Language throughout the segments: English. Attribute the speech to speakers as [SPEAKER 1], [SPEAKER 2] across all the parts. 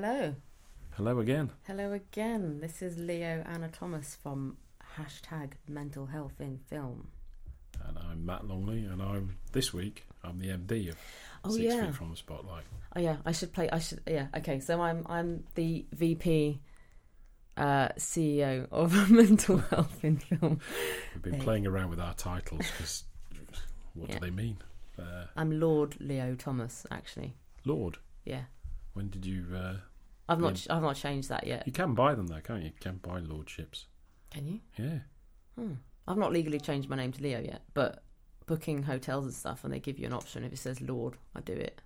[SPEAKER 1] Hello.
[SPEAKER 2] Hello again.
[SPEAKER 1] Hello again. This is Leo Anna Thomas from hashtag mental health in film.
[SPEAKER 2] And I'm Matt Longley, and I'm this week I'm the MD of
[SPEAKER 1] Oh,
[SPEAKER 2] Six
[SPEAKER 1] yeah.
[SPEAKER 2] Feet from the Spotlight.
[SPEAKER 1] Oh yeah, I should play I should yeah, okay. So I'm I'm the VP uh CEO of mental health in film.
[SPEAKER 2] We've been playing around with our titles because what
[SPEAKER 1] Yeah.
[SPEAKER 2] do they mean? Uh,
[SPEAKER 1] I'm Lord Leo Thomas actually.
[SPEAKER 2] Lord,
[SPEAKER 1] Yeah.
[SPEAKER 2] when did you? Uh,
[SPEAKER 1] I've not. I've not changed that yet.
[SPEAKER 2] you can buy them though, can't you? You can buy lordships.
[SPEAKER 1] Can you?
[SPEAKER 2] Yeah.
[SPEAKER 1] Hmm. I've not legally changed my name to Leo yet, but booking hotels and stuff and they give you an option if it says Lord, I do it.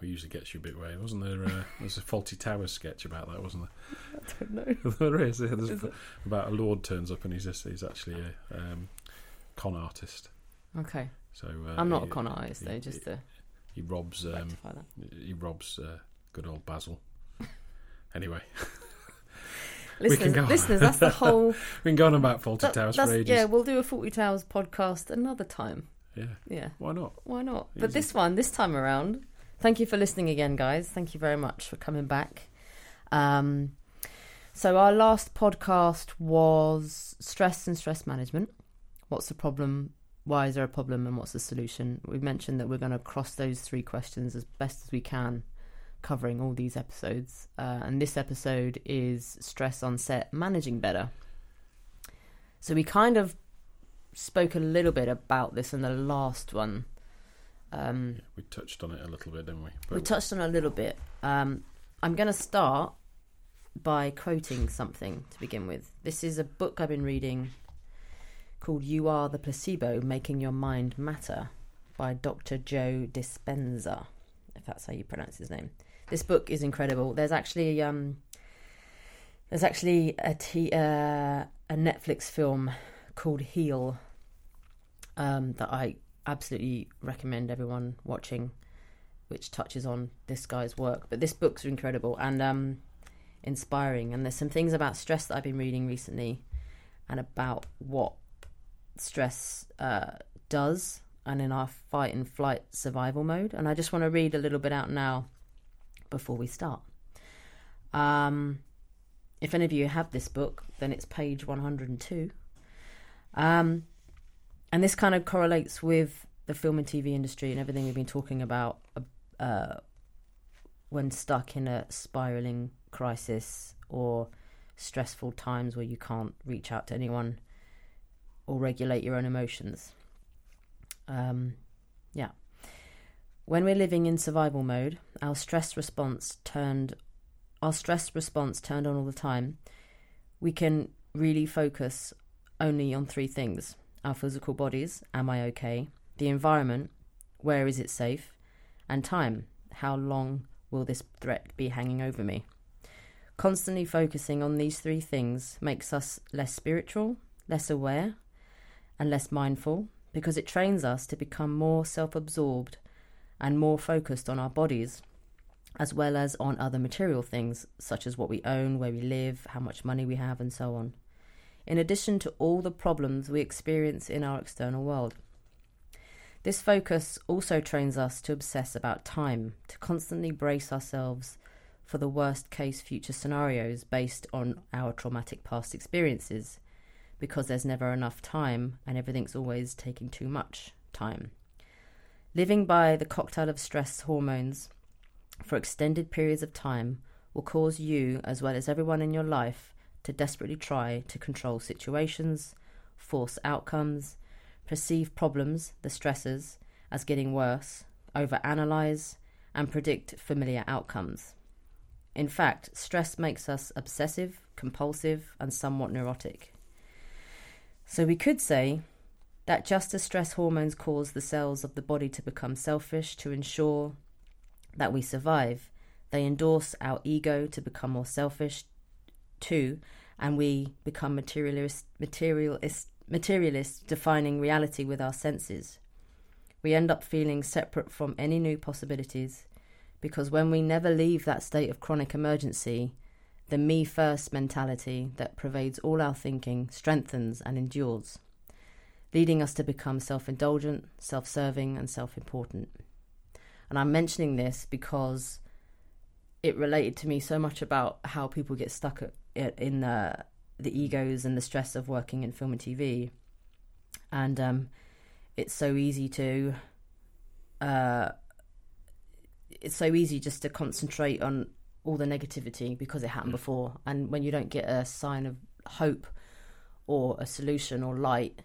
[SPEAKER 2] Well, usually gets you a bit way, wasn't there? Uh, there's a Fawlty Towers sketch about that, wasn't there?
[SPEAKER 1] I don't know.
[SPEAKER 2] there? is. Yeah, there's
[SPEAKER 1] Is it?
[SPEAKER 2] about a lord turns up and he's just, he's actually a um, con artist.
[SPEAKER 1] Okay.
[SPEAKER 2] So uh,
[SPEAKER 1] I'm not a con artist though,
[SPEAKER 2] he-
[SPEAKER 1] just to
[SPEAKER 2] He robs um, he robs uh, good old Basil. Anyway, we can
[SPEAKER 1] Listeners,
[SPEAKER 2] go
[SPEAKER 1] listeners, that's the whole
[SPEAKER 2] we've been going about Fawlty
[SPEAKER 1] That-
[SPEAKER 2] Towers for ages.
[SPEAKER 1] Yeah, we'll do a Fawlty Towers podcast another time.
[SPEAKER 2] yeah,
[SPEAKER 1] Yeah,
[SPEAKER 2] why not?
[SPEAKER 1] why not? But this one, this time around, thank you for listening again, guys. Thank you very much for coming back. Um, so our last podcast was stress and stress management. What's the problem? Why is there a problem, and what's the solution? We mentioned that we're going to cross those three questions as best as we can, covering all these episodes. Uh, and this episode is stress on set, managing better. So we kind of spoke a little bit about this in the last one. Um,
[SPEAKER 2] Yeah, we touched on it a little bit, didn't we?
[SPEAKER 1] we touched on it a little bit. Um, I'm going to start by quoting something to begin with. This is a book I've been reading called You Are the Placebo Making Your Mind Matter by Dr. Joe Dispenza, if that's how you pronounce his name. This book is incredible. There's actually um, there's actually a t- uh, a Netflix film called Heal um, that I absolutely recommend everyone watching which touches on this guy's work. But this book's incredible and um, inspiring. And there's some things about stress that I've been reading recently, and about what stress uh, does, and in our fight and flight survival mode. And I just want to read a little bit out now before we start. Um, if any of you have this book, then it's page 102. Um, and this kind of correlates with the film and TV industry and everything we've been talking about uh, when stuck in a spiraling crisis or stressful times where you can't reach out to anyone or regulate your own emotions. Um, yeah. When we're living in survival mode, our stress response turned our stress response turned on all the time, we can really focus only on three things our physical bodies, am I okay? The environment, where is it safe? And time, how long will this threat be hanging over me? Constantly focusing on these three things makes us less spiritual, less aware, and less mindful because it trains us to become more self absorbed and more focused on our bodies, as well as on other material things such as what we own, where we live, how much money we have, and so on in addition to all the problems we experience in our external world. This focus also trains us to obsess about time, to constantly brace ourselves for the worst case future scenarios based on our traumatic past experiences, because there's never enough time and everything's always taking too much time. Living by the cocktail of stress hormones for extended periods of time will cause you, as well as everyone in your life, to desperately try to control situations, force outcomes, perceive problems, the stressors, as getting worse, overanalyze, and predict familiar outcomes. In fact, stress makes us obsessive, compulsive, and somewhat neurotic. So we could say that just as stress hormones cause the cells of the body to become selfish to ensure that we survive, they endorse our ego to become more selfish too, and we become materialist, materialist, materialists, defining reality with our senses. We end up feeling separate from any new possibilities because when we never leave that state of chronic emergency, the me first mentality that pervades all our thinking strengthens and endures, leading us to become self indulgent, self serving, and self important. And I'm mentioning this because it related to me so much about how people get stuck at, in the the egos and the stress of working in film and TV, and um, it's so easy to. Uh, it's so easy just to concentrate on all the negativity because it happened before, and when you don't get a sign of hope or a solution or light,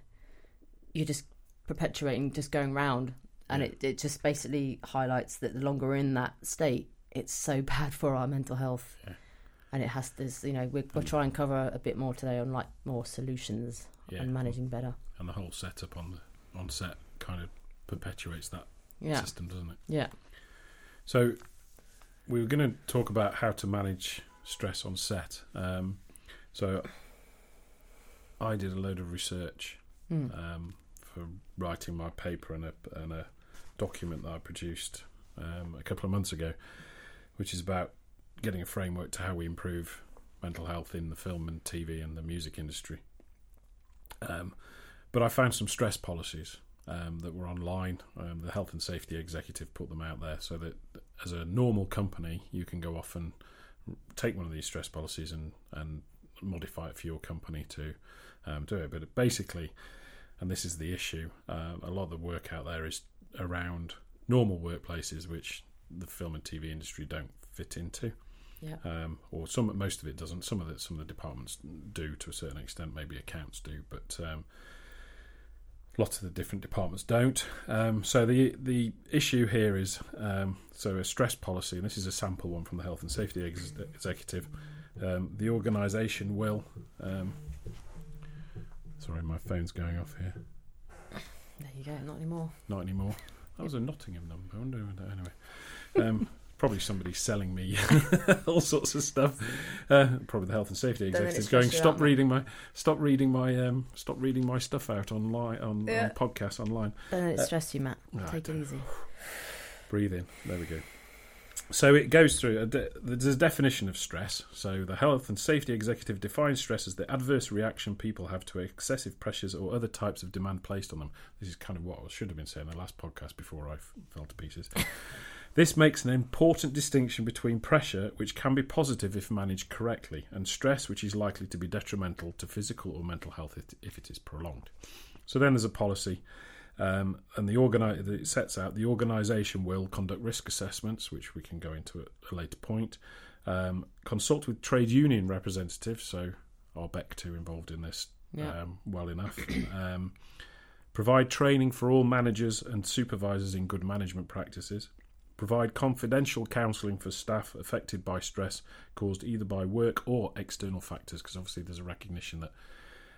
[SPEAKER 1] you're just perpetuating, just going round, and
[SPEAKER 2] Yeah.
[SPEAKER 1] it it just basically highlights that the longer we're in that state, it's so bad for our mental health.
[SPEAKER 2] Yeah.
[SPEAKER 1] And it has this, you know, we're, we'll try and cover a bit more today on like more solutions
[SPEAKER 2] Yeah.
[SPEAKER 1] and managing better.
[SPEAKER 2] And the whole setup on the on set kind of perpetuates that
[SPEAKER 1] Yeah,
[SPEAKER 2] system, doesn't it?
[SPEAKER 1] yeah,
[SPEAKER 2] So we were going to talk about how to manage stress on set. Um, so I did a load of research
[SPEAKER 1] Mm.
[SPEAKER 2] um, for writing my paper and a, and a document that I produced um, a couple of months ago, which is about getting a framework to how we improve mental health in the film and TV and the music industry. Um, but I found some stress policies um, that were online. Um, the health and safety executive put them out there so that as a normal company, you can go off and take one of these stress policies and, and modify it for your company to um, do it. But basically, and this is the issue, uh, a lot of the work out there is around normal workplaces, which the film and TV industry don't fit into.
[SPEAKER 1] yeah,
[SPEAKER 2] Um, or some, most of it doesn't. Some of it, some of the departments do to a certain extent. Maybe accounts do, but um, lots of the different departments don't. Um, so the the issue here is um, so a stress policy, and this is a sample one from the health and safety ex- executive. Um, the organisation will. Sorry, my phone's going off here.
[SPEAKER 1] there you go. Not anymore.
[SPEAKER 2] Not anymore. That was a Nottingham number. I wonder. Anyway, um, probably somebody selling me all sorts of stuff. Uh, probably the health and safety
[SPEAKER 1] Don't let it
[SPEAKER 2] executives
[SPEAKER 1] stress
[SPEAKER 2] going, "Stop
[SPEAKER 1] out, mate."
[SPEAKER 2] reading my, stop reading my, um, stop reading my stuff out online on,
[SPEAKER 1] Yeah.
[SPEAKER 2] on podcasts online."
[SPEAKER 1] Don't let it
[SPEAKER 2] Uh,
[SPEAKER 1] stress you, Matt.
[SPEAKER 2] no,
[SPEAKER 1] Take it easy.
[SPEAKER 2] Breathe in. There we go. So it goes through. Uh, a de- there's a definition of stress. So the health and safety executive defines stress as the adverse reaction people have to excessive pressures or other types of demand placed on them. This is kind of what I should have been saying in the last podcast before I f- fell to pieces. This makes an important distinction between pressure, which can be positive if managed correctly, and stress, which is likely to be detrimental to physical or mental health if it is prolonged. So then there's a policy, um, and the organi- that it sets out the organisation will conduct risk assessments, which we can go into at a later point. Um, consult with trade union representatives, so are BECTU involved in this
[SPEAKER 1] Yeah.
[SPEAKER 2] um, well enough. um, provide training for all managers and supervisors in good management practices. Provide confidential counselling for staff affected by stress caused either by work or external factors, because obviously there's a recognition that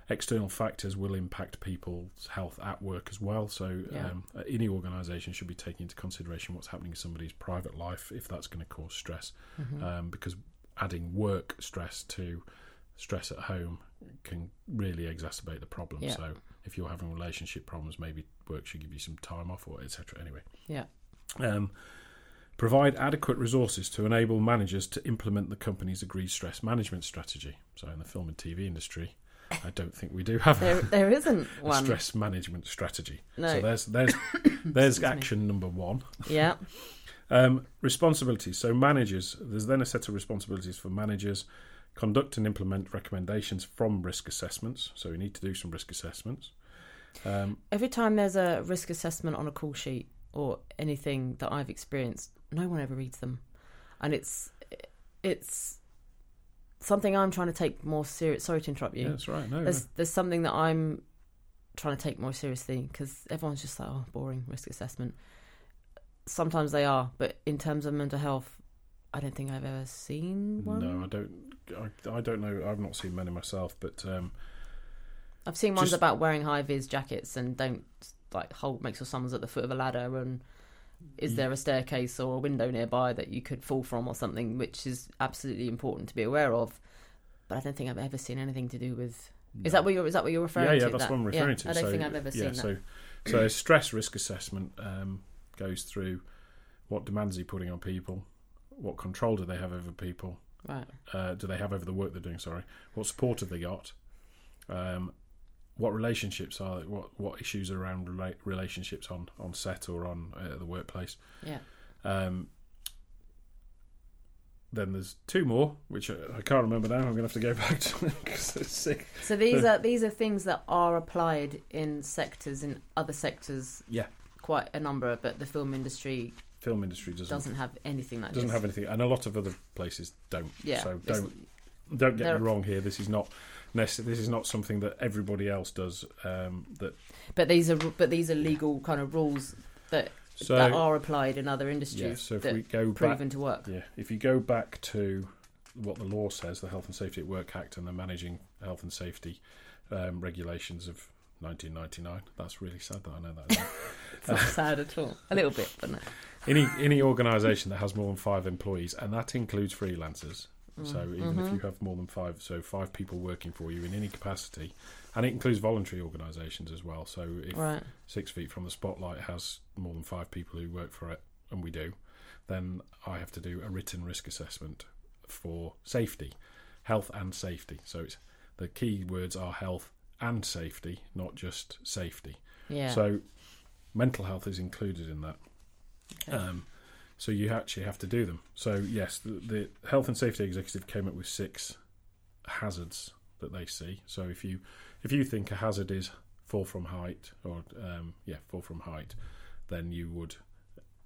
[SPEAKER 2] external factors will impact people's health at work as well. So
[SPEAKER 1] Yeah.
[SPEAKER 2] um, any organisation should be taking into consideration what's happening in somebody's private life if that's going to cause stress,
[SPEAKER 1] Mhm.
[SPEAKER 2] um, because adding work stress to stress at home can really exacerbate the problem.
[SPEAKER 1] Yeah.
[SPEAKER 2] So if you're having relationship problems, maybe work should give you some time off or etc. Anyway.
[SPEAKER 1] Yeah.
[SPEAKER 2] Um, provide adequate resources to enable managers to implement the company's agreed stress management strategy. So in the film and TV industry, I don't think we do have
[SPEAKER 1] There, there isn't
[SPEAKER 2] a
[SPEAKER 1] one.
[SPEAKER 2] stress management strategy.
[SPEAKER 1] No.
[SPEAKER 2] So there's there's there's
[SPEAKER 1] Excuse me.
[SPEAKER 2] action number one.
[SPEAKER 1] Yeah.
[SPEAKER 2] Um, responsibilities. So managers, there's then a set of responsibilities for managers. Conduct and implement recommendations from risk assessments. So we need to do some risk assessments. Um,
[SPEAKER 1] Every time there's a risk assessment on a call sheet or anything that I've experienced, no one ever reads them, and it's it's something I'm trying to take more serious. Sorry to interrupt
[SPEAKER 2] yeah,
[SPEAKER 1] you.
[SPEAKER 2] that's right. No,
[SPEAKER 1] There's there's something that I'm trying to take more seriously because everyone's just like, oh, boring risk assessment. Sometimes they are, but in terms of mental health, I don't think I've ever seen
[SPEAKER 2] no,
[SPEAKER 1] one.
[SPEAKER 2] no, I don't. I, I don't know. I've not seen many myself, but um,
[SPEAKER 1] I've seen ones
[SPEAKER 2] Just-
[SPEAKER 1] about wearing high vis jackets and don't like hold make sure someone's at the foot of a ladder and is there a staircase or a window nearby that you could fall from or something, which is absolutely important to be aware of. But I don't think I've ever seen anything to do with. Is that what you're? Is that what you're referring
[SPEAKER 2] yeah,
[SPEAKER 1] to?
[SPEAKER 2] yeah, yeah, that's
[SPEAKER 1] That-
[SPEAKER 2] what I'm referring
[SPEAKER 1] yeah,
[SPEAKER 2] to.
[SPEAKER 1] I don't
[SPEAKER 2] so,
[SPEAKER 1] think I've ever seen
[SPEAKER 2] yeah,
[SPEAKER 1] that.
[SPEAKER 2] So, so stress risk assessment um, goes through what demands are you putting on people, what control do they have over people,
[SPEAKER 1] Right.
[SPEAKER 2] uh, do they have over the work they're doing? Sorry, what support have they got? Um, what relationships are what what issues are around rela- relationships on on set or on uh, the workplace?
[SPEAKER 1] Yeah.
[SPEAKER 2] Um, then there's two more, which I, I can't remember now. I'm going to have to go back to them because it's sick.
[SPEAKER 1] So these are these are things that are applied in sectors in other sectors.
[SPEAKER 2] Yeah.
[SPEAKER 1] quite a number, but the film industry
[SPEAKER 2] Film industry doesn't
[SPEAKER 1] doesn't have anything like
[SPEAKER 2] doesn't
[SPEAKER 1] this.
[SPEAKER 2] have anything, and a lot of other places don't.
[SPEAKER 1] Yeah,
[SPEAKER 2] So don't don't get me wrong here. This is not this is not something that everybody else does. Um, that
[SPEAKER 1] But these are but these are legal kind of rules that
[SPEAKER 2] so
[SPEAKER 1] that are applied in other industries
[SPEAKER 2] yeah. So if we go back
[SPEAKER 1] proven to work.
[SPEAKER 2] Yeah, if you go back to what the law says, the Health and Safety at Work Act and the Managing Health and Safety um, Regulations of 1999, that's really sad that I know that.
[SPEAKER 1] It's not sad at all. A little bit, but no.
[SPEAKER 2] any any organisation that has more than five employees, and that includes freelancers. So even if you have more than five, so five people working for you in any capacity, and it includes voluntary organisations as well. So if
[SPEAKER 1] right,
[SPEAKER 2] Six Feet from the Spotlight has more than five people who work for it, and we do, then I have to do a written risk assessment for safety, health and safety. So it's the key words are health and safety, not just safety.
[SPEAKER 1] yeah,
[SPEAKER 2] So mental health is included in that.
[SPEAKER 1] Okay.
[SPEAKER 2] Um, so you actually have to do them. So yes, the, the health and safety executive came up with six hazards that they see. So if you if you think a hazard is fall from height or um, yeah fall from height, then you would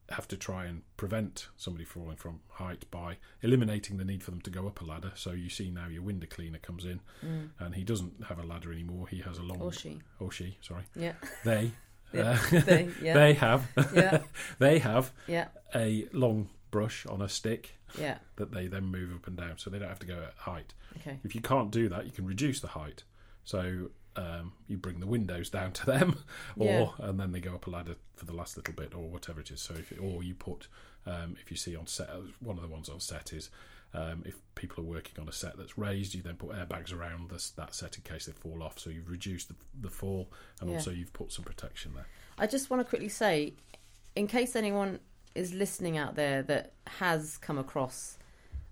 [SPEAKER 2] have to try and prevent somebody falling from height by eliminating the need for them to go up a ladder. So you see now your window cleaner comes in
[SPEAKER 1] Mm.
[SPEAKER 2] and he doesn't have a ladder anymore. He has a long
[SPEAKER 1] or she,
[SPEAKER 2] or she sorry
[SPEAKER 1] yeah,
[SPEAKER 2] they
[SPEAKER 1] Yeah.
[SPEAKER 2] uh,
[SPEAKER 1] they, yeah,
[SPEAKER 2] they have
[SPEAKER 1] yeah,
[SPEAKER 2] they have
[SPEAKER 1] yeah,
[SPEAKER 2] a long brush on a stick
[SPEAKER 1] yeah.
[SPEAKER 2] that they then move up and down, so they don't have to go at height.
[SPEAKER 1] Okay,
[SPEAKER 2] If you can't do that, you can reduce the height. So um, you bring the windows down to them, or
[SPEAKER 1] Yeah.
[SPEAKER 2] and then they go up a ladder for the last little bit, or whatever it is. So if or you put um, if you see on set, one of the ones on set is. Um, if people are working on a set that's raised, you then put airbags around this, that set in case they fall off. So you've reduced the, the fall, and
[SPEAKER 1] Yeah.
[SPEAKER 2] also you've put some protection there.
[SPEAKER 1] I just want to quickly say, in case anyone is listening out there that has come across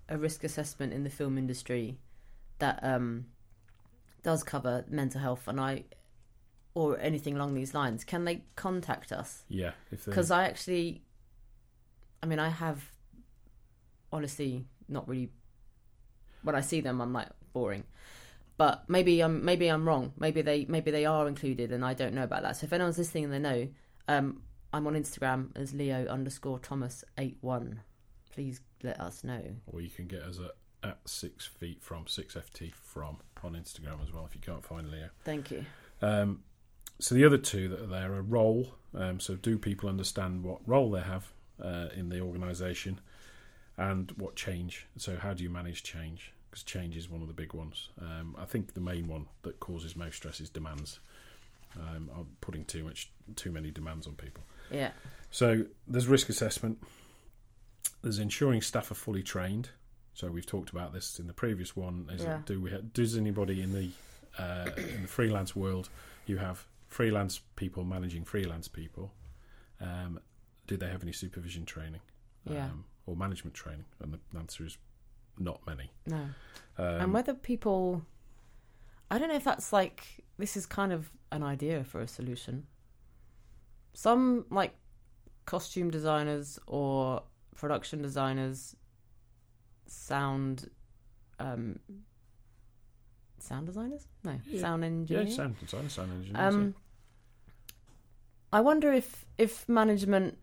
[SPEAKER 1] a risk assessment in the film industry that um, does cover mental health, and I or anything along these lines, can they contact us?
[SPEAKER 2] Yeah,
[SPEAKER 1] Because I actually, I mean, I have honestly not really. When I see them, I'm like boring. But maybe I'm maybe I'm wrong. Maybe they maybe they are included, and I don't know about that. So if anyone's listening and they know, um, I'm on Instagram as Leo underscore Thomas eight one. Please let us know.
[SPEAKER 2] or you can get us at, at six feet from six ft from on Instagram as well if you can't find Leo.
[SPEAKER 1] Thank you.
[SPEAKER 2] Um, so the other two that are there are role. Um, so do people understand what role they have uh, in the organisation and what change? So how do you manage change? Because change is one of the big ones. Um, I think the main one that causes most stress is demands. Um, I'm putting too much, too many demands on people.
[SPEAKER 1] Yeah.
[SPEAKER 2] So there's risk assessment. There's ensuring staff are fully trained. So we've talked about this in the previous one. Is
[SPEAKER 1] Yeah.
[SPEAKER 2] that do we does anybody in the uh, in the freelance world you have freelance people managing freelance people? Um, do they have any supervision training?
[SPEAKER 1] Yeah.
[SPEAKER 2] Um, or management training? And the answer is not many.
[SPEAKER 1] No.
[SPEAKER 2] Um,
[SPEAKER 1] and whether people, I don't know if that's like this is kind of an idea for a solution. Some like costume designers or production designers, sound, um, sound designers? No,
[SPEAKER 2] Yeah.
[SPEAKER 1] sound engineers.
[SPEAKER 2] yeah, sound design, sound engineers.
[SPEAKER 1] Um, I wonder if if management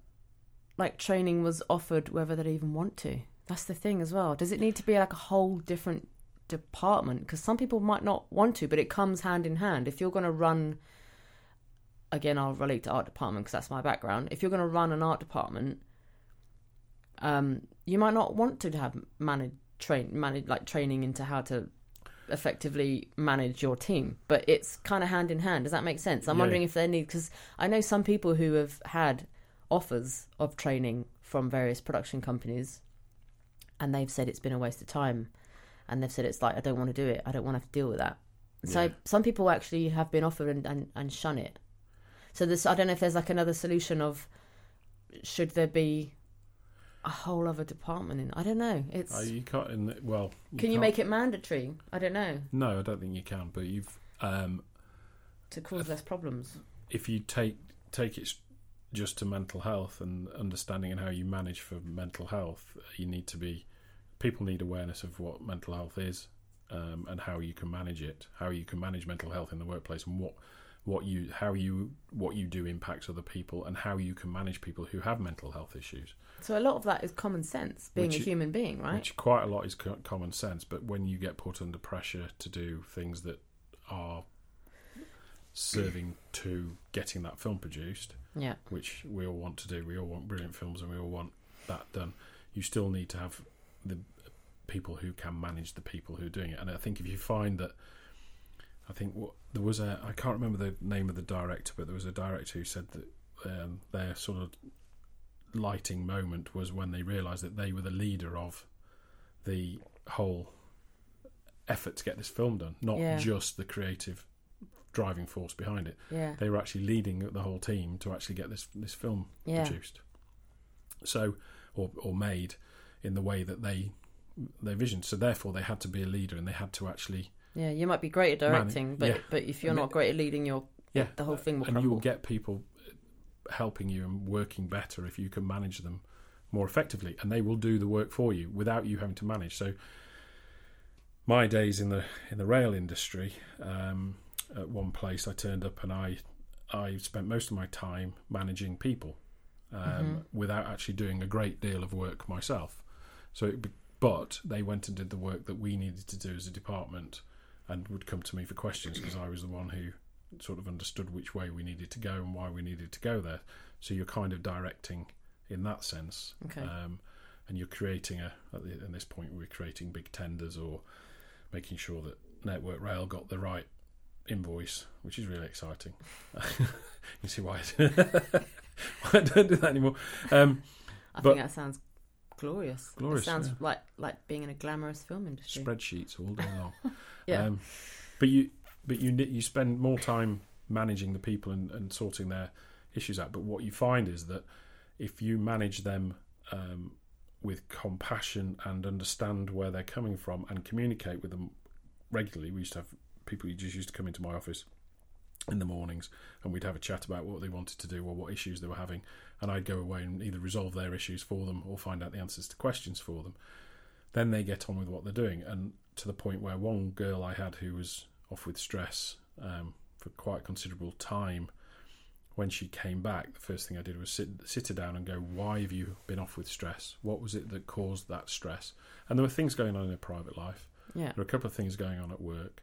[SPEAKER 1] like training was offered, whether they'd even want to. That's the thing as well. Does it need to be like a whole different department? Because some people might not want to, but it comes hand in hand. If you're going to run, again, I'll relate to art department because that's my background. If you're going to run an art department, um, you might not want to have manage train manage like training into how to effectively manage your team but it's kind of hand in hand does that make sense i'm
[SPEAKER 2] Yeah.
[SPEAKER 1] wondering if they need because i know some people who have had offers of training from various production companies and they've said it's been a waste of time and they've said it's like i don't want to do it i don't want to have to deal with that so
[SPEAKER 2] Yeah.
[SPEAKER 1] some people actually have been offered and, and, and shun it so this i don't know if there's like another solution of should there be a whole other department in i don't know it's
[SPEAKER 2] uh, you can't. In the, well,
[SPEAKER 1] can you make it mandatory i don't know
[SPEAKER 2] No, I don't think you can. But you've um,
[SPEAKER 1] to cause less problems
[SPEAKER 2] if you take take it just to mental health and understanding and how you manage for mental health, you need to be people need awareness of what mental health is um, and how you can manage it, how you can manage mental health in the workplace, and what what you how you what you do impacts other people, and how you can manage people who have mental health issues.
[SPEAKER 1] So a lot of that is common sense, being
[SPEAKER 2] Which
[SPEAKER 1] a human being, right?
[SPEAKER 2] Which quite a lot is co- common sense, but when you get put under pressure to do things that are serving to getting that film produced,
[SPEAKER 1] yeah,
[SPEAKER 2] which we all want to do. We all want brilliant films and we all want that done. You still need to have the people who can manage the people who are doing it. And I think if you find that, I think what there was a I can't remember the name of the director, but there was a director who said that um, their sort of lighting moment was when they realised that they were the leader of the whole effort to get this film done, not
[SPEAKER 1] Yeah.
[SPEAKER 2] just the creative driving force behind it
[SPEAKER 1] yeah,
[SPEAKER 2] they were actually leading the whole team to actually get this this film
[SPEAKER 1] yeah,
[SPEAKER 2] produced. So, or or made in the way that they they visioned. So therefore, they had to be a leader, and they had to actually
[SPEAKER 1] yeah. You might be great at directing, but
[SPEAKER 2] yeah.
[SPEAKER 1] but if you're
[SPEAKER 2] And
[SPEAKER 1] not great at leading, your
[SPEAKER 2] yeah,
[SPEAKER 1] the whole thing will
[SPEAKER 2] and you will get people helping you and working better if you can manage them more effectively, and they will do the work for you without you having to manage. So, my days in the in the rail industry, um, at one place I turned up and I I spent most of my time managing people um,
[SPEAKER 1] Mhm.
[SPEAKER 2] without actually doing a great deal of work myself. So, it, but they went and did the work that we needed to do as a department, and would come to me for questions because I was the one who sort of understood which way we needed to go and why we needed to go there. So you're kind of directing in that sense,
[SPEAKER 1] Okay.
[SPEAKER 2] um, and you're creating a. At, the, at this point, we're creating big tenders or making sure that Network Rail got the right invoice, which is really exciting. you see why I, don't do that anymore. Um,
[SPEAKER 1] I
[SPEAKER 2] but-
[SPEAKER 1] think that sounds glorious.
[SPEAKER 2] Glorious,
[SPEAKER 1] It sounds
[SPEAKER 2] yeah.
[SPEAKER 1] like like being in a glamorous film industry.
[SPEAKER 2] spreadsheets all day long.
[SPEAKER 1] Yeah.
[SPEAKER 2] Um, but you, but you, you spend more time managing the people and, and sorting their issues out. But what you find is that if you manage them um, with compassion and understand where they're coming from and communicate with them regularly, we used to have people who just used to come into my office in the mornings and we'd have a chat about what they wanted to do or what issues they were having. And I'd go away and either resolve their issues for them or find out the answers to questions for them. Then they get on with what they're doing. And to the point where one girl I had who was off with stress um, for quite considerable time when she came back the first thing I did was sit sit her down and go why have you been off with stress? What was it that caused that stress? And there were things going on in her private life.
[SPEAKER 1] Yeah.
[SPEAKER 2] there were a couple of things going on at work.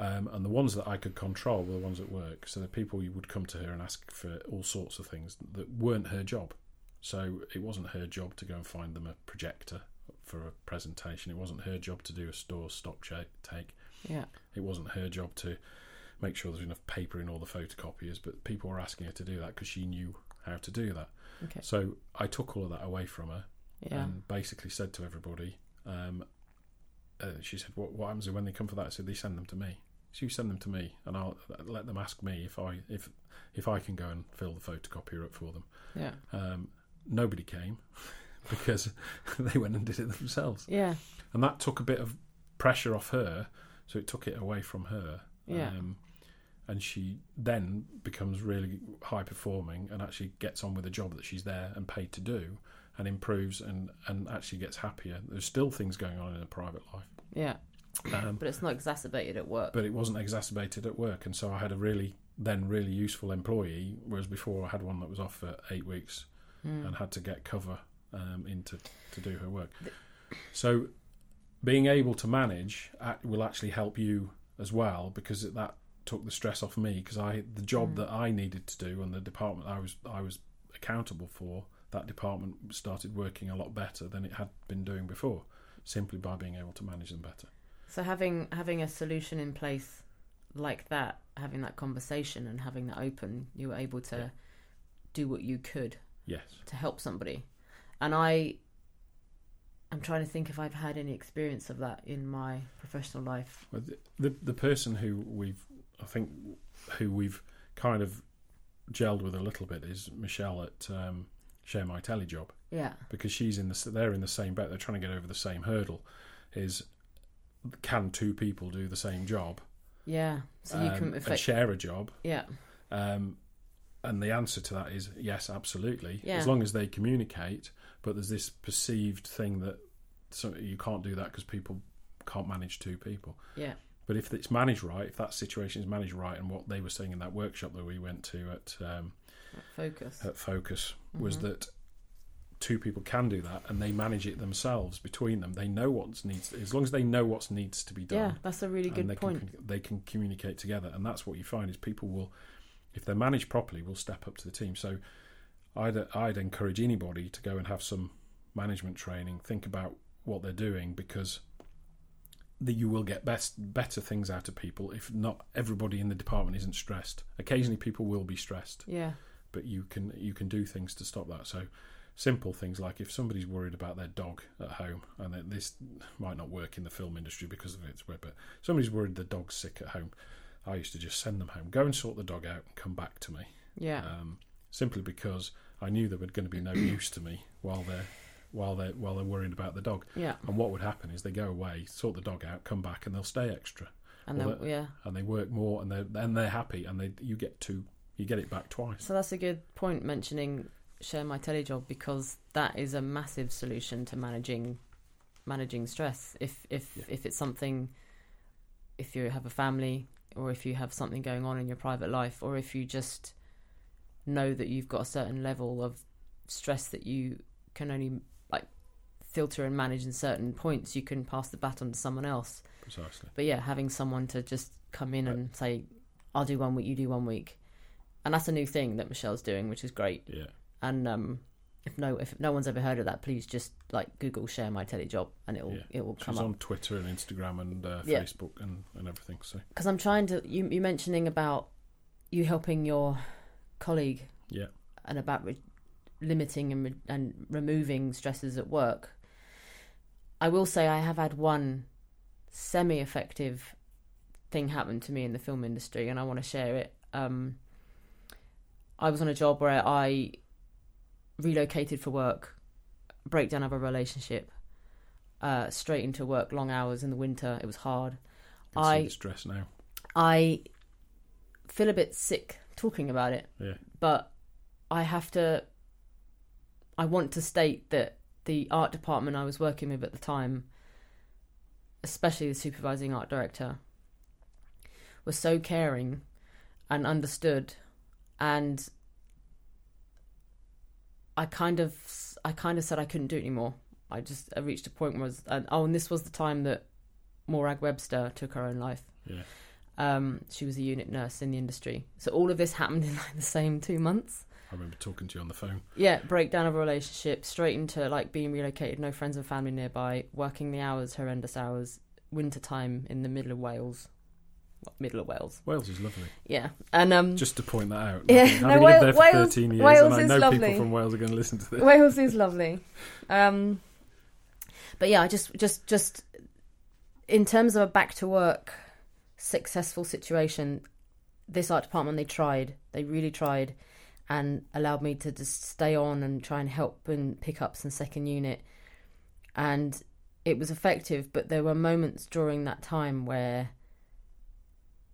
[SPEAKER 2] Um, and the ones that I could control were the ones at work. So the people would come to her and ask for all sorts of things that weren't her job. So it wasn't her job to go and find them a projector for a presentation. It wasn't her job to do a store stock take.
[SPEAKER 1] Yeah.
[SPEAKER 2] It wasn't her job to make sure there's enough paper in all the photocopiers. But people were asking her to do that because she knew how to do that.
[SPEAKER 1] Okay.
[SPEAKER 2] So I took all of that away from her
[SPEAKER 1] Yeah.
[SPEAKER 2] and basically said to everybody, um, uh, she said, what, "What happens when they come for that?" I said, "They send them to me. So you send them to me, and I'll let them ask me if I if if I can go and fill the photocopier up for them."
[SPEAKER 1] yeah.
[SPEAKER 2] Um, nobody came because they went and did it themselves,
[SPEAKER 1] Yeah.
[SPEAKER 2] and that took a bit of pressure off her. So it took it away from her.
[SPEAKER 1] Yeah.
[SPEAKER 2] Um, and she then becomes really high performing and actually gets on with the job that she's there and paid to do and improves and, and actually gets happier. There's still things going on in her private life.
[SPEAKER 1] Yeah.
[SPEAKER 2] Um,
[SPEAKER 1] But it's not exacerbated at work.
[SPEAKER 2] but it wasn't exacerbated at work. And so I had a really, then really useful employee, whereas before I had one that was off for eight weeks
[SPEAKER 1] Mm.
[SPEAKER 2] and had to get cover um, in to, do her work. So being able to manage will actually help you as well because that took the stress off me because I the job
[SPEAKER 1] Mm.
[SPEAKER 2] that I needed to do and the department I was I was accountable for that department started working a lot better than it had been doing before simply by being able to manage them better.
[SPEAKER 1] So having having a solution in place like that, having that conversation and having that open, you were able to
[SPEAKER 2] Yeah.
[SPEAKER 1] do what you could
[SPEAKER 2] Yes.
[SPEAKER 1] to help somebody. And I I'm trying to think if I've had any experience of that in my professional life.
[SPEAKER 2] Well, the, the the person who we've I think who we've kind of gelled with a little bit is Michelle at um, Share My Telly Job
[SPEAKER 1] Yeah.
[SPEAKER 2] because she's in the they're in the same boat. They're trying to get over the same hurdle. Is can two people do the same job
[SPEAKER 1] Yeah. So you
[SPEAKER 2] um,
[SPEAKER 1] can
[SPEAKER 2] and
[SPEAKER 1] affect
[SPEAKER 2] share a job?
[SPEAKER 1] Yeah.
[SPEAKER 2] Um, and the answer to that is yes, absolutely.
[SPEAKER 1] Yeah.
[SPEAKER 2] As long as they communicate, but there's this perceived thing that so you can't do that because people can't manage two people.
[SPEAKER 1] Yeah.
[SPEAKER 2] But if it's managed right, if that situation is managed right, and what they were saying in that workshop that we went to at um,
[SPEAKER 1] Focus.
[SPEAKER 2] at Focus was
[SPEAKER 1] Mhm.
[SPEAKER 2] that two people can do that, and they manage it themselves between them. They know what needs, as long as they know what needs to be done.
[SPEAKER 1] Yeah, that's a really good
[SPEAKER 2] they
[SPEAKER 1] point.
[SPEAKER 2] Can, they can communicate together, and that's what you find is people will, if they're managed properly, will step up to the team. So, I'd I'd encourage anybody to go and have some management training. Think about what they're doing because that you will get best better things out of people if not everybody in the department isn't stressed. Occasionally, people will be stressed,
[SPEAKER 1] Yeah.
[SPEAKER 2] but you can you can do things to stop that. So. Simple things like if somebody's worried about their dog at home, and this might not work in the film industry because of its web, but somebody's worried the dog's sick at home. I used to just send them home, go and sort the dog out, and come back to me.
[SPEAKER 1] Yeah.
[SPEAKER 2] Um, simply because I knew there were going to be no use to me while they're while they are while they're worried about the dog.
[SPEAKER 1] yeah.
[SPEAKER 2] And what would happen is they go away, sort the dog out, come back, and they'll stay extra,
[SPEAKER 1] And then, yeah.
[SPEAKER 2] and they work more, and they and they're happy, and they you get two, you get it back twice.
[SPEAKER 1] So that's a good point mentioning share my telly job because that is a massive solution to managing managing stress. If if
[SPEAKER 2] Yeah.
[SPEAKER 1] if it's something if you have a family or if you have something going on in your private life or if you just know that you've got a certain level of stress that you can only like filter and manage in certain points, you can pass the baton to someone else.
[SPEAKER 2] Precisely.
[SPEAKER 1] But yeah, having someone to just come in
[SPEAKER 2] Uh,
[SPEAKER 1] and say, "I'll do one week, you do one week," and that's a new thing that Michelle's doing, which is great.
[SPEAKER 2] Yeah.
[SPEAKER 1] And um, if no if no one's ever heard of that, please just like Google "share my telly job" and it will
[SPEAKER 2] Yeah.
[SPEAKER 1] it will come
[SPEAKER 2] She's
[SPEAKER 1] up.
[SPEAKER 2] on Twitter and Instagram and uh,
[SPEAKER 1] Yeah.
[SPEAKER 2] Facebook and, and everything. So
[SPEAKER 1] Because I'm trying to you you mentioning about you helping your colleague
[SPEAKER 2] yeah,
[SPEAKER 1] and about re- limiting and re- and removing stresses at work. I will say I have had one semi-effective thing happen to me in the film industry, and I want to share it. Um, I was on a job where I relocated for work, breakdown of a relationship, uh, straight into work, long hours in the winter. It was hard.
[SPEAKER 2] I can see the stress now.
[SPEAKER 1] I feel a bit sick talking about it,
[SPEAKER 2] Yeah,
[SPEAKER 1] but I have to. I want to state that the art department I was working with at the time, especially the supervising art director, was so caring and understood, and I kind of, I kind of said I couldn't do it anymore. I just I reached a point where I was, and, oh, and this was the time that Morag Webster took her own life.
[SPEAKER 2] yeah,
[SPEAKER 1] Um, she was a unit nurse in the industry. So all of this happened in like the same two months.
[SPEAKER 2] I remember talking to you on the phone.
[SPEAKER 1] Yeah, breakdown of a relationship, straight into like being relocated, no friends and family nearby, working the hours, horrendous hours, winter time in the middle of Wales. Middle of Wales.
[SPEAKER 2] Wales is lovely.
[SPEAKER 1] Yeah. And um
[SPEAKER 2] Just to point that out.
[SPEAKER 1] Yeah,
[SPEAKER 2] having,
[SPEAKER 1] no, Wales-
[SPEAKER 2] lived there for 13 years,
[SPEAKER 1] Wales
[SPEAKER 2] and I know
[SPEAKER 1] lovely.
[SPEAKER 2] people from Wales are going to listen to this.
[SPEAKER 1] Wales is lovely. Um, but yeah, I just just just in terms of a back to work successful situation, this art department they tried, they really tried, and allowed me to just stay on and try and help and pick up some second unit, and it was effective. But there were moments during that time where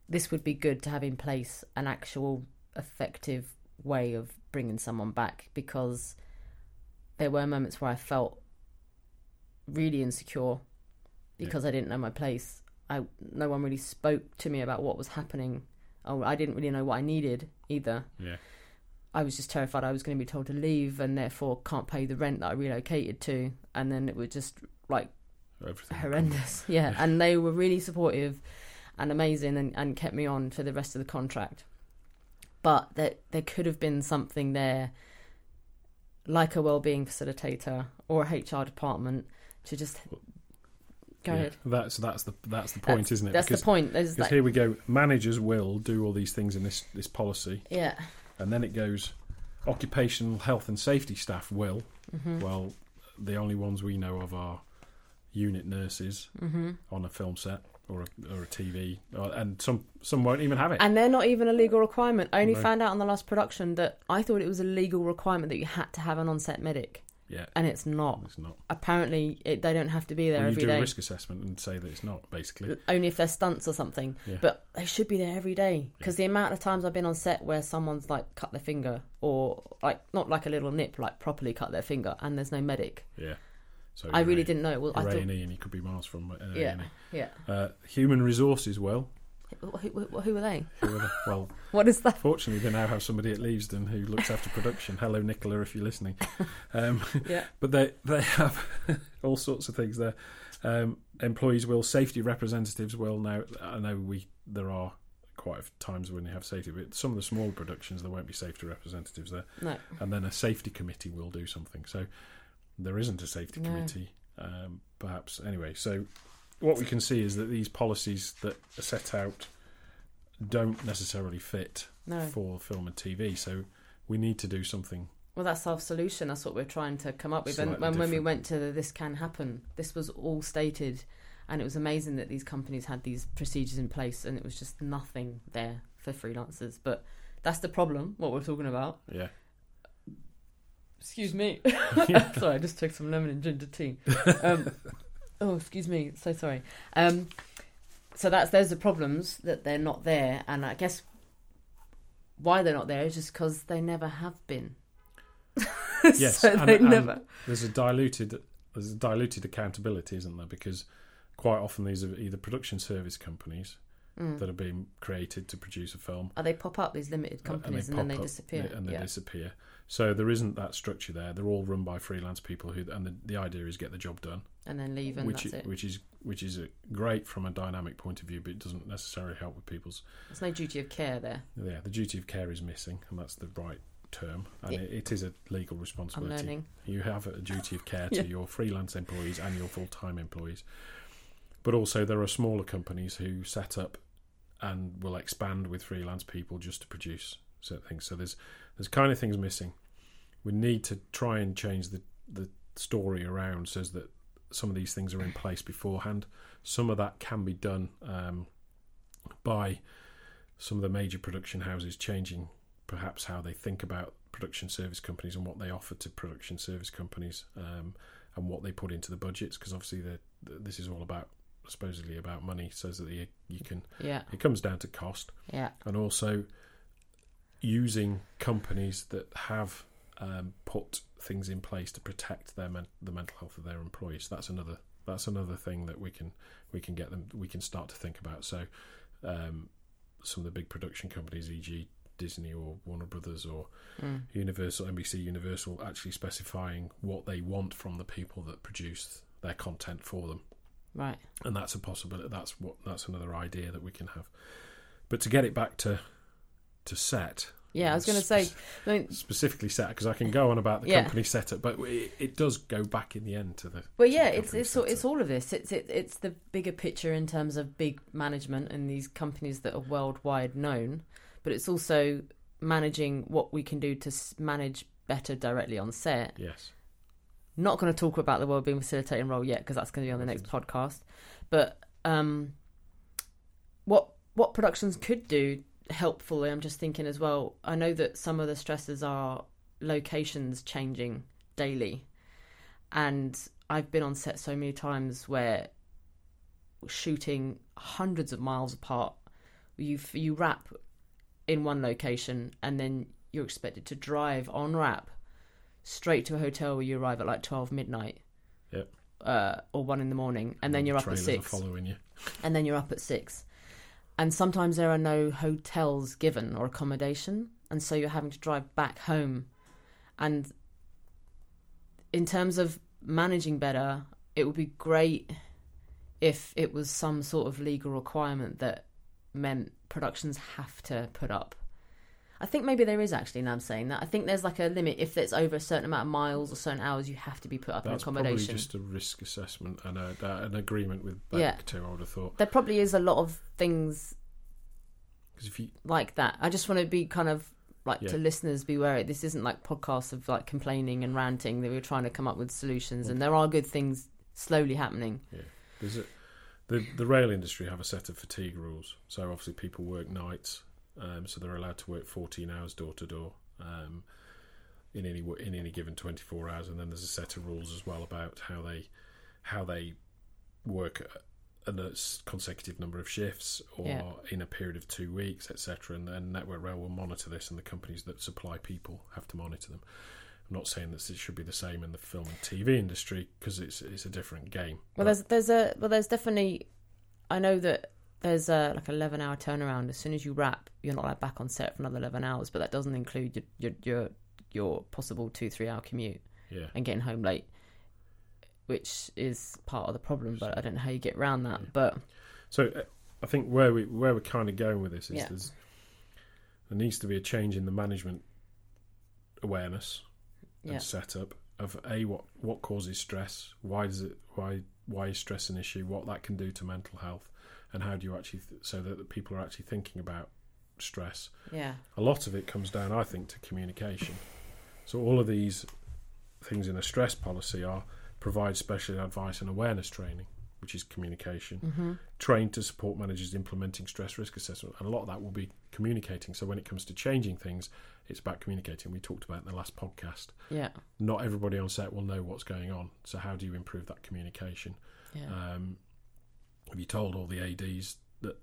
[SPEAKER 1] this would be good to have in place an actual effective way of bringing someone back because there were moments where I felt really insecure because I didn't know my place. I no one really spoke to me about what was happening. Oh, I didn't really know what I needed either.
[SPEAKER 2] Yeah,
[SPEAKER 1] I was just terrified I was going to be told to leave and therefore can't pay the rent that I relocated to, and then it was just like
[SPEAKER 2] everything.
[SPEAKER 1] horrendous. Yeah, and they were really supportive and amazing and, and kept me on for the rest of the contract. But there there could have been something there, like a well-being facilitator or a HR department, to just go
[SPEAKER 2] Yeah,
[SPEAKER 1] ahead.
[SPEAKER 2] That's that's the that's the point,
[SPEAKER 1] That's-
[SPEAKER 2] isn't it?
[SPEAKER 1] That's
[SPEAKER 2] because
[SPEAKER 1] the point. There's
[SPEAKER 2] because
[SPEAKER 1] like,
[SPEAKER 2] here we go. Managers will do all these things in this this policy,
[SPEAKER 1] yeah.
[SPEAKER 2] and then it goes. Occupational health and safety staff will.
[SPEAKER 1] hmm
[SPEAKER 2] Well, the only ones we know of are unit nurses
[SPEAKER 1] hmm
[SPEAKER 2] on a film set or a, or a TV, or, and some some won't even have it.
[SPEAKER 1] And they're not even a legal requirement. I only
[SPEAKER 2] No.
[SPEAKER 1] found out on the last production that I thought it was a legal requirement that you had to have an on-set medic,
[SPEAKER 2] yeah,
[SPEAKER 1] and it's not.
[SPEAKER 2] it's not.
[SPEAKER 1] Apparently, it, they don't have to be there
[SPEAKER 2] Well, you do a risk assessment and say that it's not basically.
[SPEAKER 1] only if they're stunts or something.
[SPEAKER 2] Yeah.
[SPEAKER 1] But they should be there every day because the amount of times I've been on set where someone's like cut their finger or like not like a little nip, like properly cut their finger, and there's no medic.
[SPEAKER 2] Yeah, So
[SPEAKER 1] I really didn't know. Well, I thought,
[SPEAKER 2] A&E and you could be miles from uh, A&E.
[SPEAKER 1] yeah, yeah.
[SPEAKER 2] Uh, human resources, well,
[SPEAKER 1] Who, who, who are they?
[SPEAKER 2] who are the- well,
[SPEAKER 1] What is that?
[SPEAKER 2] fortunately they now have somebody at Leavesden who looks after production. Hello, Nicola, if you're listening. Um,
[SPEAKER 1] Yeah,
[SPEAKER 2] but they they have all sorts of things there. Um, employees will, safety representatives will. Now I know we there are quite a few times when you have safety, but some of the small productions there won't be safety representatives there,
[SPEAKER 1] no.
[SPEAKER 2] and then a safety committee will do something. So there isn't a safety
[SPEAKER 1] No.
[SPEAKER 2] committee, um, perhaps. Anyway, so what we can see is that these policies that are set out don't necessarily fit
[SPEAKER 1] No.
[SPEAKER 2] for film and TV. So we need to do something.
[SPEAKER 1] Well, that's our solution. That's what we're trying to come up with. And when, when we went to the This Can Happen, this was all stated. And it was amazing that these companies had these procedures in place and it was just nothing there for freelancers. But that's the problem, what we're talking about.
[SPEAKER 2] Yeah.
[SPEAKER 1] Excuse me. sorry, I just took some lemon and ginger tea. Um, oh, excuse me. So sorry. Um, so that's those are problems that they're not there, and I guess why they're not there is just because they never have been.
[SPEAKER 2] Yes,
[SPEAKER 1] so
[SPEAKER 2] and-
[SPEAKER 1] they
[SPEAKER 2] and-
[SPEAKER 1] never.
[SPEAKER 2] There's a diluted there's a diluted accountability, isn't there? Because quite often these are either production service companies
[SPEAKER 1] Mm.
[SPEAKER 2] that are being created to produce a film,
[SPEAKER 1] Oh, they pop up these limited
[SPEAKER 2] and
[SPEAKER 1] companies and,
[SPEAKER 2] pop
[SPEAKER 1] then they
[SPEAKER 2] up,
[SPEAKER 1] disappear.
[SPEAKER 2] and they
[SPEAKER 1] yeah.
[SPEAKER 2] disappear. So there isn't that structure there. They're all run by freelance people who, and the, the idea is get the job done,
[SPEAKER 1] and then leave, and
[SPEAKER 2] which
[SPEAKER 1] that's it.
[SPEAKER 2] which is which is great from a dynamic point of view, but it doesn't necessarily help with people's.
[SPEAKER 1] There's no duty of care there.
[SPEAKER 2] Yeah, the duty of care is missing, and that's the right term, and
[SPEAKER 1] Yeah.
[SPEAKER 2] it, it is a legal responsibility.
[SPEAKER 1] learning.
[SPEAKER 2] You have a duty of care
[SPEAKER 1] Yeah.
[SPEAKER 2] to your freelance employees and your full time employees. But also, there are smaller companies who set up and will expand with freelance people just to produce certain things. So there's there's kind of things missing. We need to try and change the the story around so that some of these things are in place beforehand. Some of that can be done um, by some of the major production houses changing perhaps how they think about production service companies and what they offer to production service companies um, and what they put into the budgets because obviously the, this is all about supposedly about money so that you, you can
[SPEAKER 1] Yeah,
[SPEAKER 2] it comes down to cost
[SPEAKER 1] yeah,
[SPEAKER 2] and also using companies that have um, put things in place to protect their men- the mental health of their employees. That's another that's another thing that we can we can get them we can start to think about. So um, some of the big production companies, e.g. Disney or Warner Brothers or
[SPEAKER 1] mm.
[SPEAKER 2] Universal, NBC Universal, actually specifying what they want from the people that produce their content for them
[SPEAKER 1] right.
[SPEAKER 2] and that's a possibility. That's what that's another idea that we can have. But to get it back to to set,
[SPEAKER 1] Yeah, I was going to say, I mean,
[SPEAKER 2] specifically set, because I can go on about the
[SPEAKER 1] Yeah.
[SPEAKER 2] company setup, but it, it does go back in the end to the.
[SPEAKER 1] Well, yeah,
[SPEAKER 2] the
[SPEAKER 1] it's it's all, it's all of this. It's it, it's the bigger picture in terms of big management and these companies that are worldwide known, but it's also managing what we can do to manage better directly on set.
[SPEAKER 2] Yes,
[SPEAKER 1] Not going to talk about the wellbeing facilitating role yet because that's going to be on the next podcast. But um, what what productions could do helpfully, I'm just thinking as well. I know that some of the stresses are locations changing daily, and I've been on set so many times where shooting hundreds of miles apart, you you wrap in one location and then you're expected to drive on wrap straight to a hotel where you arrive at like 12 midnight
[SPEAKER 2] Yep.
[SPEAKER 1] uh, or 1 in the morning and then you're up at 6
[SPEAKER 2] Are following you.
[SPEAKER 1] and then you're up at 6 and sometimes there are no hotels given or accommodation and so you're having to drive back home. And in terms of managing better it would be great if it was some sort of legal requirement that meant productions have to put up I think maybe there is actually. Now I'm saying that. I think there's like a limit. If it's over a certain amount of miles or certain hours, you have to be put up
[SPEAKER 2] That's
[SPEAKER 1] in
[SPEAKER 2] probably
[SPEAKER 1] accommodation.
[SPEAKER 2] just a risk assessment and a, uh, an agreement with
[SPEAKER 1] Yeah.
[SPEAKER 2] back to. I would have thought
[SPEAKER 1] There probably is a lot of things
[SPEAKER 2] because if you
[SPEAKER 1] like that. I just want to be kind of like
[SPEAKER 2] Yeah.
[SPEAKER 1] to listeners be wary. This isn't like podcasts of like complaining and ranting. That we're trying to come up with solutions, and there are good things slowly happening.
[SPEAKER 2] There's a, the the rail industry have a set of fatigue rules. So obviously people work nights, um, so they're allowed to work 14 hours door to door um, in any in any given 24 hours. And then there's a set of rules as well about how they how they work a, consecutive number of shifts or
[SPEAKER 1] Yeah.
[SPEAKER 2] in a period of two weeks, etc. And then Network Rail will monitor this, and the companies that supply people have to monitor them. I'm not saying that it should be the same in the film and TV industry because it's it's a different game.
[SPEAKER 1] Well,
[SPEAKER 2] But-
[SPEAKER 1] there's there's a well, there's definitely. I know that there's a like eleven hour turnaround. As soon as you wrap, you're not allowed back on set for another eleven hours. But that doesn't include your your your, your possible two three hour commute
[SPEAKER 2] yeah,
[SPEAKER 1] and getting home late, which is part of the problem. But I don't know how you get around that.
[SPEAKER 2] Yeah.
[SPEAKER 1] But
[SPEAKER 2] So uh, I think where we where we're kind of going with this is
[SPEAKER 1] Yeah.
[SPEAKER 2] there's there needs to be a change in the management awareness
[SPEAKER 1] yeah,
[SPEAKER 2] and setup of a what what causes stress, why does it why why is stress an issue, what that can do to mental health, and how do you actually th- so that the people are actually thinking about stress.
[SPEAKER 1] yeah,
[SPEAKER 2] A lot of it comes down, I think, to communication. So all of these things in a stress policy are provide special advice and awareness training, which is communication
[SPEAKER 1] hmm
[SPEAKER 2] trained to support managers implementing stress risk assessment. And a lot of that will be communicating. So when it comes to changing things, it's about communicating. We talked about in the last podcast.
[SPEAKER 1] yeah,
[SPEAKER 2] Not everybody on set will know what's going on. So how do you improve that communication?
[SPEAKER 1] yeah,
[SPEAKER 2] Um, have you told all the ADs that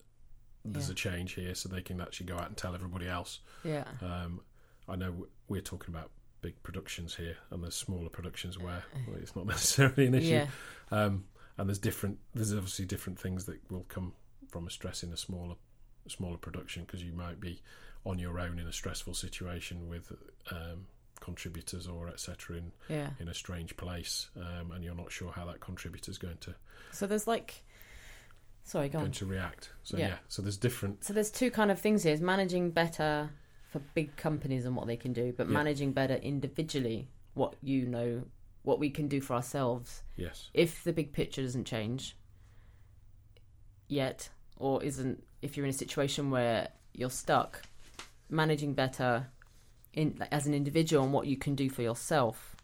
[SPEAKER 2] there's
[SPEAKER 1] Yeah.
[SPEAKER 2] a change here so they can actually go out and tell everybody else?
[SPEAKER 1] yeah,
[SPEAKER 2] Um, I know we're talking about big productions here, and there's smaller productions where well, it's not necessarily an issue.
[SPEAKER 1] yeah,
[SPEAKER 2] Um, and there's different. There's obviously different things that will come from a stress in a smaller, smaller production because you might be on your own in a stressful situation with um, contributors or etc. in
[SPEAKER 1] yeah.
[SPEAKER 2] in a strange place, um, and you're not sure how that contributor is going to
[SPEAKER 1] So there's like, sorry, go on.
[SPEAKER 2] going to react. So
[SPEAKER 1] Yeah.
[SPEAKER 2] yeah. so there's different.
[SPEAKER 1] So there's two kind of things here: is managing better for big companies and what they can do, but
[SPEAKER 2] Yeah.
[SPEAKER 1] managing better individually what you know, what we can do for ourselves.
[SPEAKER 2] Yes,
[SPEAKER 1] If the big picture doesn't change yet, or isn't, if you're in a situation where you're stuck, managing better in like, as an individual and what you can do for yourself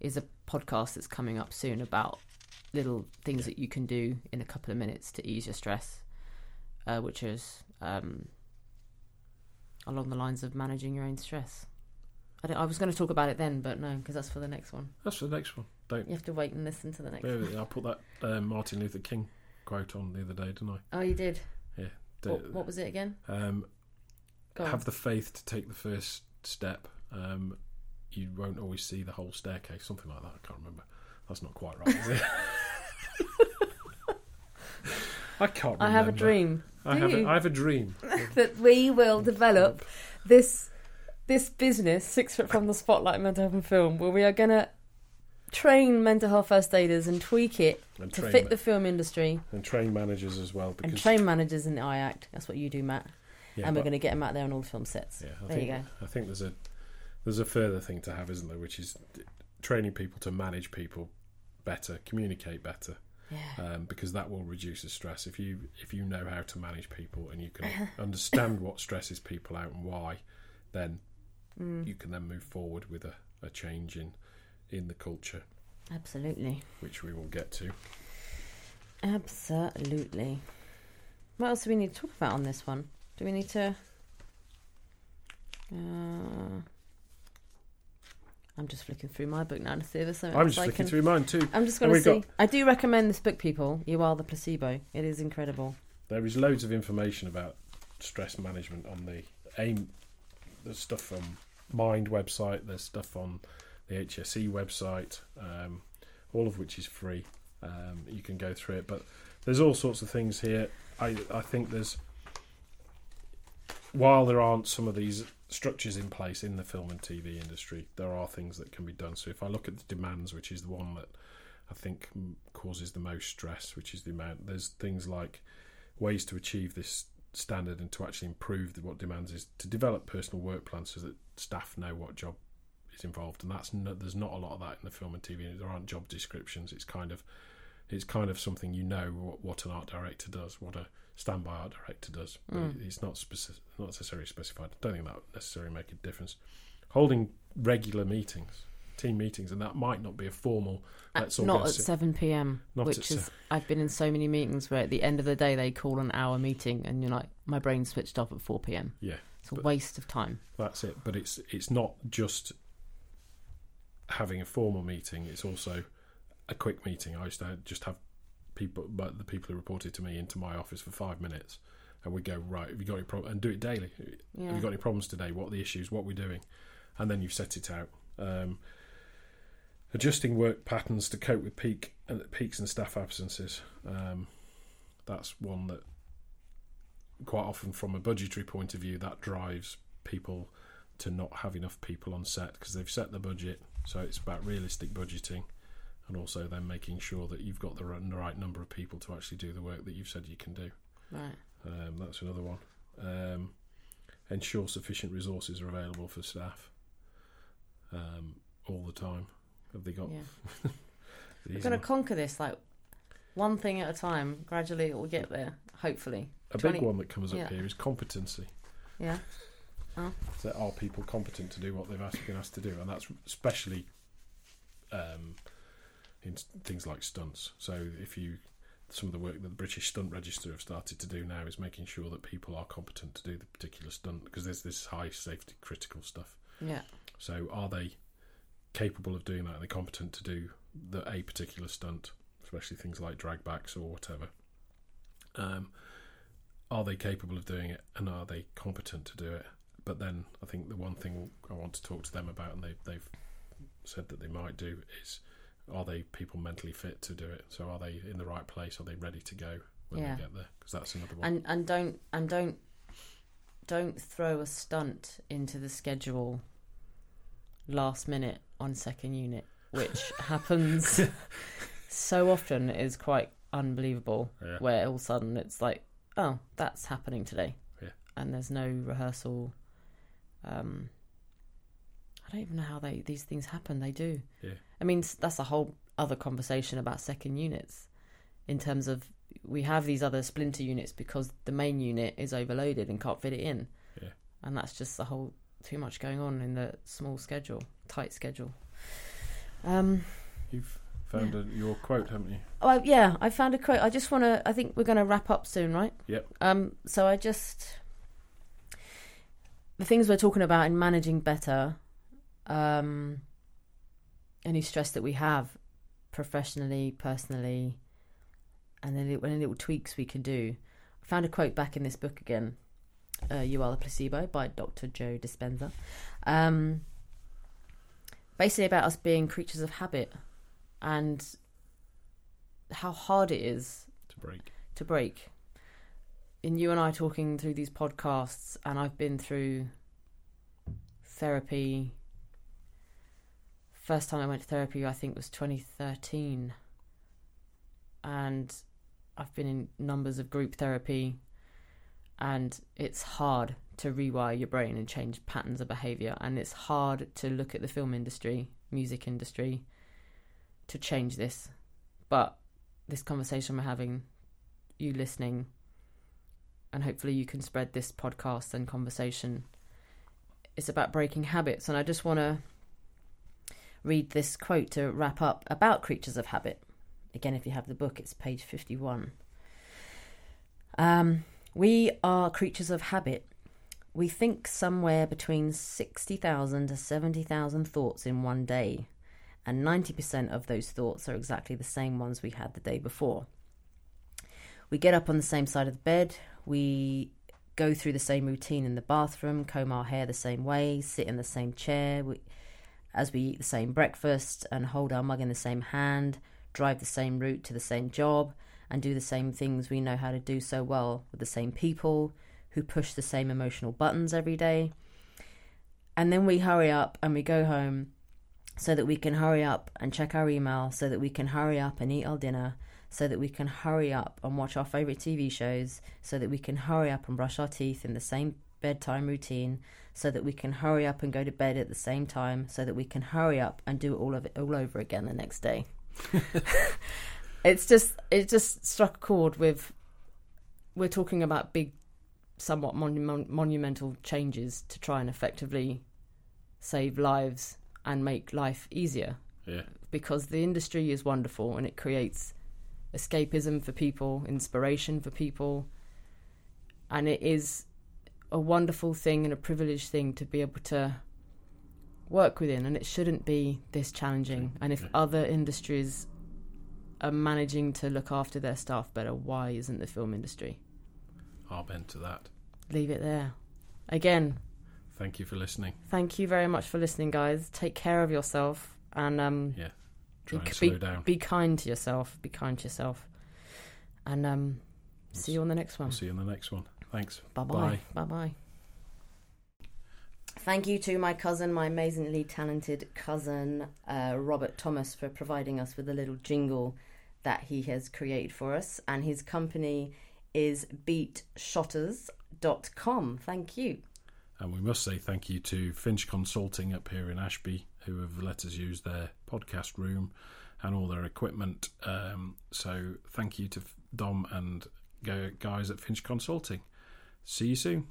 [SPEAKER 1] is a podcast that's coming up soon about little things that you can do in a couple of minutes to ease your stress, uh, which is um, along the lines of managing your own stress. I, don't, I was going to talk about it then, but no, because that's for the next one.
[SPEAKER 2] that's for the next one. Don't.
[SPEAKER 1] You have to wait and listen to the next
[SPEAKER 2] Yeah,
[SPEAKER 1] one.
[SPEAKER 2] I put that um, Martin Luther King quote on the other day, didn't I?
[SPEAKER 1] Oh, you did.
[SPEAKER 2] The-
[SPEAKER 1] What, what was it again?
[SPEAKER 2] um, have the faith to take the first step. Um, you won't always see the whole staircase, something like that. I can't remember. That's not quite right, is it? I can't. Remember.
[SPEAKER 1] I have a dream
[SPEAKER 2] I have. A? I have a dream.
[SPEAKER 1] that we will develop this this business six foot from the spotlight mental health and film, where we are going to train mental health first aiders and tweak it
[SPEAKER 2] And
[SPEAKER 1] to fit the film industry
[SPEAKER 2] and train managers as well. Because
[SPEAKER 1] and train managers in the IACT. That's what you do, Matt.
[SPEAKER 2] yeah,
[SPEAKER 1] and we're going to get them out there on all the film sets.
[SPEAKER 2] Yeah, I
[SPEAKER 1] There
[SPEAKER 2] think,
[SPEAKER 1] you go.
[SPEAKER 2] I think there's a there's a further thing to have, isn't there? Which is training people to manage people better, communicate better.
[SPEAKER 1] Yeah.
[SPEAKER 2] um, because that will reduce the stress. If you if you know how to manage people and you can understand what stresses people out and why, then
[SPEAKER 1] Mm,
[SPEAKER 2] you can then move forward with a, a change in in the culture,
[SPEAKER 1] absolutely.
[SPEAKER 2] which we will get to.
[SPEAKER 1] Absolutely. What else do we need to talk about on this one? Do we need to? Uh, I'm just flicking through my book now to see if there's something
[SPEAKER 2] I'm just
[SPEAKER 1] I
[SPEAKER 2] looking
[SPEAKER 1] can.
[SPEAKER 2] through mine too.
[SPEAKER 1] I'm just going to see. I do recommend this book, people. You are the placebo. It is incredible.
[SPEAKER 2] There is loads of information about stress management on the AIM. There's stuff on Mind website. There's stuff on the HSE website, um, all of which is free. Um, you can go through it, but there's all sorts of things here. I I think there's while there aren't some of these structures in place in the film and TV industry, there are things that can be done. So if I look at the demands, which is the one that I think causes the most stress, which is the amount, there's things like ways to achieve this standard and to actually improve what demands is to develop personal work plans so that staff know what job is involved, and that's no, there's not a lot of that in the film and TV. There aren't job descriptions. It's kind of it's kind of something you know what, what an art director does, what a standby art director does,
[SPEAKER 1] Mm.
[SPEAKER 2] it's not specific, not necessarily specified. I don't think that would necessarily make a difference. Holding regular meetings, team meetings, and that might not be a formal. All
[SPEAKER 1] not at 7 p.m.,
[SPEAKER 2] Not
[SPEAKER 1] which
[SPEAKER 2] at se-
[SPEAKER 1] is, I've been in so many meetings where at the end of the day they call an hour meeting and you're like, my brain switched off at 4 p.m.
[SPEAKER 2] Yeah,
[SPEAKER 1] It's a waste of time.
[SPEAKER 2] That's it. But it's it's not just having a formal meeting. It's also a quick meeting. I used to just have people, but the people who reported to me into my office for five minutes, and we go right. Have you got any problem? And do it daily.
[SPEAKER 1] Yeah.
[SPEAKER 2] Have you got any problems today? What are the issues? What we're doing, and then you set it out. Um, adjusting work patterns to cope with peak uh, peaks and staff absences. Um, that's one that quite often, from a budgetary point of view, that drives people to not have enough people on set because they've set the budget. So it's about realistic budgeting, and also then making sure that you've got the right, the right number of people to actually do the work that you've said you can do.
[SPEAKER 1] Right.
[SPEAKER 2] Um, that's another one. Um, ensure sufficient resources are available for staff um, all the time. Have they got?
[SPEAKER 1] Yeah. We're going to conquer this like one thing at a time. Gradually, it will get there. Hopefully.
[SPEAKER 2] A
[SPEAKER 1] 20
[SPEAKER 2] big one that comes up
[SPEAKER 1] yeah.
[SPEAKER 2] here is competency.
[SPEAKER 1] Yeah.
[SPEAKER 2] So are people competent to do what they've asked, been asked to do? And that's especially um, in things like stunts. So if you some of the work that the British Stunt Register have started to do now is making sure that people are competent to do the particular stunt because there's this high safety critical stuff.
[SPEAKER 1] Yeah.
[SPEAKER 2] So are they capable of doing that? Are they competent to do the a particular stunt, especially things like drag backs or whatever? Um, are they capable of doing it, and are they competent to do it? But then I think the one thing I want to talk to them about, and they, they've said that they might do, is are they people mentally fit to do it? So are they in the right place? Are they ready to go when
[SPEAKER 1] Yeah.
[SPEAKER 2] they get there? Because that's another one.
[SPEAKER 1] And and don't and don't don't throw a stunt into the schedule last minute on second unit, which happens so often. Is quite unbelievable.
[SPEAKER 2] yeah.
[SPEAKER 1] Where all of a sudden it's like, oh, that's happening today,
[SPEAKER 2] Yeah.
[SPEAKER 1] and there's no rehearsal. Um, I don't even know how they these things happen. They do.
[SPEAKER 2] Yeah.
[SPEAKER 1] I mean, that's a whole other conversation about second units, in terms of we have these other splinter units because the main unit is overloaded and can't fit it in.
[SPEAKER 2] Yeah.
[SPEAKER 1] And that's just the whole too much going on in the small schedule, tight schedule. Um.
[SPEAKER 2] You've found a, your quote, haven't you?
[SPEAKER 1] Oh yeah, I found a quote. I just want to. I think we're going to wrap up soon, right?
[SPEAKER 2] Yep.
[SPEAKER 1] Um. So I just the things we're talking about in managing better. Um. Any stress that we have, professionally, personally, and then any little tweaks we can do. I found a quote back in this book again. Uh, you are the placebo by Dr. Joe Dispenza. Um, basically about us being creatures of habit and how hard it is
[SPEAKER 2] To break.
[SPEAKER 1] to break. In you and I talking through these podcasts, and I've been through therapy. First time I went to therapy, I think, was 2013. And I've been in numbers of group therapy, and it's hard to rewire your brain and change patterns of behavior. And it's hard to look at the film industry, music industry, to change this. But this conversation we're having, you listening, and hopefully you can spread this podcast and conversation. It's about breaking habits, and I just want to read this quote to wrap up about creatures of habit. Again, if you have the book, it's page 51. Um, we are creatures of habit. We think somewhere between 60,000 to 70,000 thoughts in one day and 90% of those thoughts are exactly the same ones we had the day before. We get up on the same side of the bed, we go through the same routine in the bathroom, comb our hair the same way, sit in the same chair, we, as we eat the same breakfast and hold our mug in the same hand, drive the same route to the same job, and do the same things we know how to do so well with the same people who push the same emotional buttons every day. And then we hurry up and we go home so that we can hurry up and check our email, so that we can hurry up and eat our dinner, so that we can hurry up and watch our favourite TV shows, so that we can hurry up and brush our teeth in the same bedtime routine, so that we can hurry up and go to bed at the same time, so that we can hurry up and do all of it all over again the next day. it's just it just struck a chord with we're talking about big somewhat monu- monumental changes to try and effectively save lives and make life easier
[SPEAKER 2] Yeah.
[SPEAKER 1] because the industry is wonderful and it creates escapism for people, inspiration for people, and it is a wonderful thing and a privileged thing to be able to work within, and it shouldn't be this challenging. And if other industries are managing to look after their staff better, why isn't the film industry?
[SPEAKER 2] I'll bend to that.
[SPEAKER 1] Leave it there. Again,
[SPEAKER 2] Thank you for listening.
[SPEAKER 1] thank you very much for listening, guys. Take care of yourself and um,
[SPEAKER 2] Yeah. Try and
[SPEAKER 1] Be-
[SPEAKER 2] slow down.
[SPEAKER 1] be kind to yourself. Be kind to yourself, and um, see you on the next one.
[SPEAKER 2] I'll see you on the next one. Thanks.
[SPEAKER 1] Bye bye. Bye bye. Thank you to my cousin, my amazingly talented cousin, uh, Robert Thomas, for providing us with a little jingle that he has created for us. And his company is beatshotters.com. Thank you.
[SPEAKER 2] And we must say thank you to Finch Consulting up here in Ashby, who have let us use their podcast room and all their equipment. Um, so thank you to Dom and guys at Finch Consulting. See you soon.